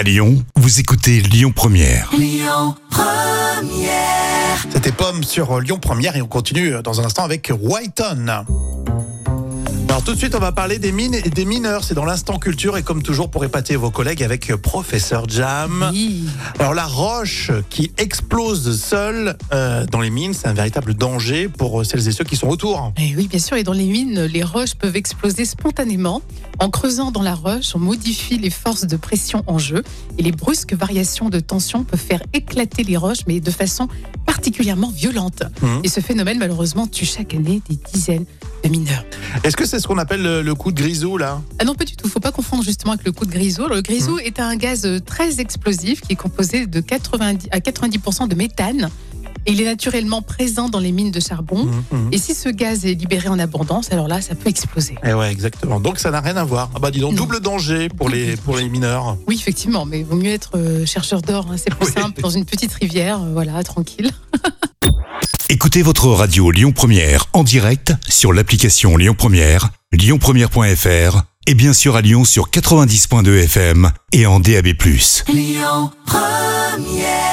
À Lyon, vous écoutez Lyon Première. C'était Pomme sur euh, Lyon Première et on continue euh, dans un instant avec Whiton. Alors tout de suite, on va parler des mines et des mineurs. C'est dans l'instant culture et comme toujours pour épater vos collègues avec euh, Professeur Jam. Oui. Alors la roche qui explose seule euh, dans les mines, c'est un véritable danger pour celles et ceux qui sont autour. Et oui, bien sûr. Et dans les mines, les roches peuvent exploser spontanément. En creusant dans la roche, on modifie les forces de pression en jeu. Et les brusques variations de tension peuvent faire éclater les roches, mais de façon particulièrement violente. Mhm. Et ce phénomène, malheureusement, tue chaque année des dizaines de mineurs. Est-ce que c'est ce qu'on appelle le, le coup de grisou là? Ah non, pas du tout. Faut pas confondre justement avec le coup de grisou. Le grisou est un gaz euh, très explosif qui est composé de 90 à 90% de méthane. Et il est naturellement présent dans les mines de charbon. Mhm, mhm. Et si ce gaz est libéré en abondance, alors là, ça peut exploser. Eh ouais, exactement. Donc ça n'a rien à voir. Ah bah dis donc, Non. double danger pour les, pour les mineurs. Oui, effectivement, mais vaut mieux être euh, chercheur d'or. hein, c'est plus Oui. simple dans une petite rivière, euh, voilà, tranquille. Écoutez votre radio Lyon Première en direct sur l'application Lyon Première, lyonpremière.fr et bien sûr à Lyon sur 90.2 FM et en DAB+. Lyon Première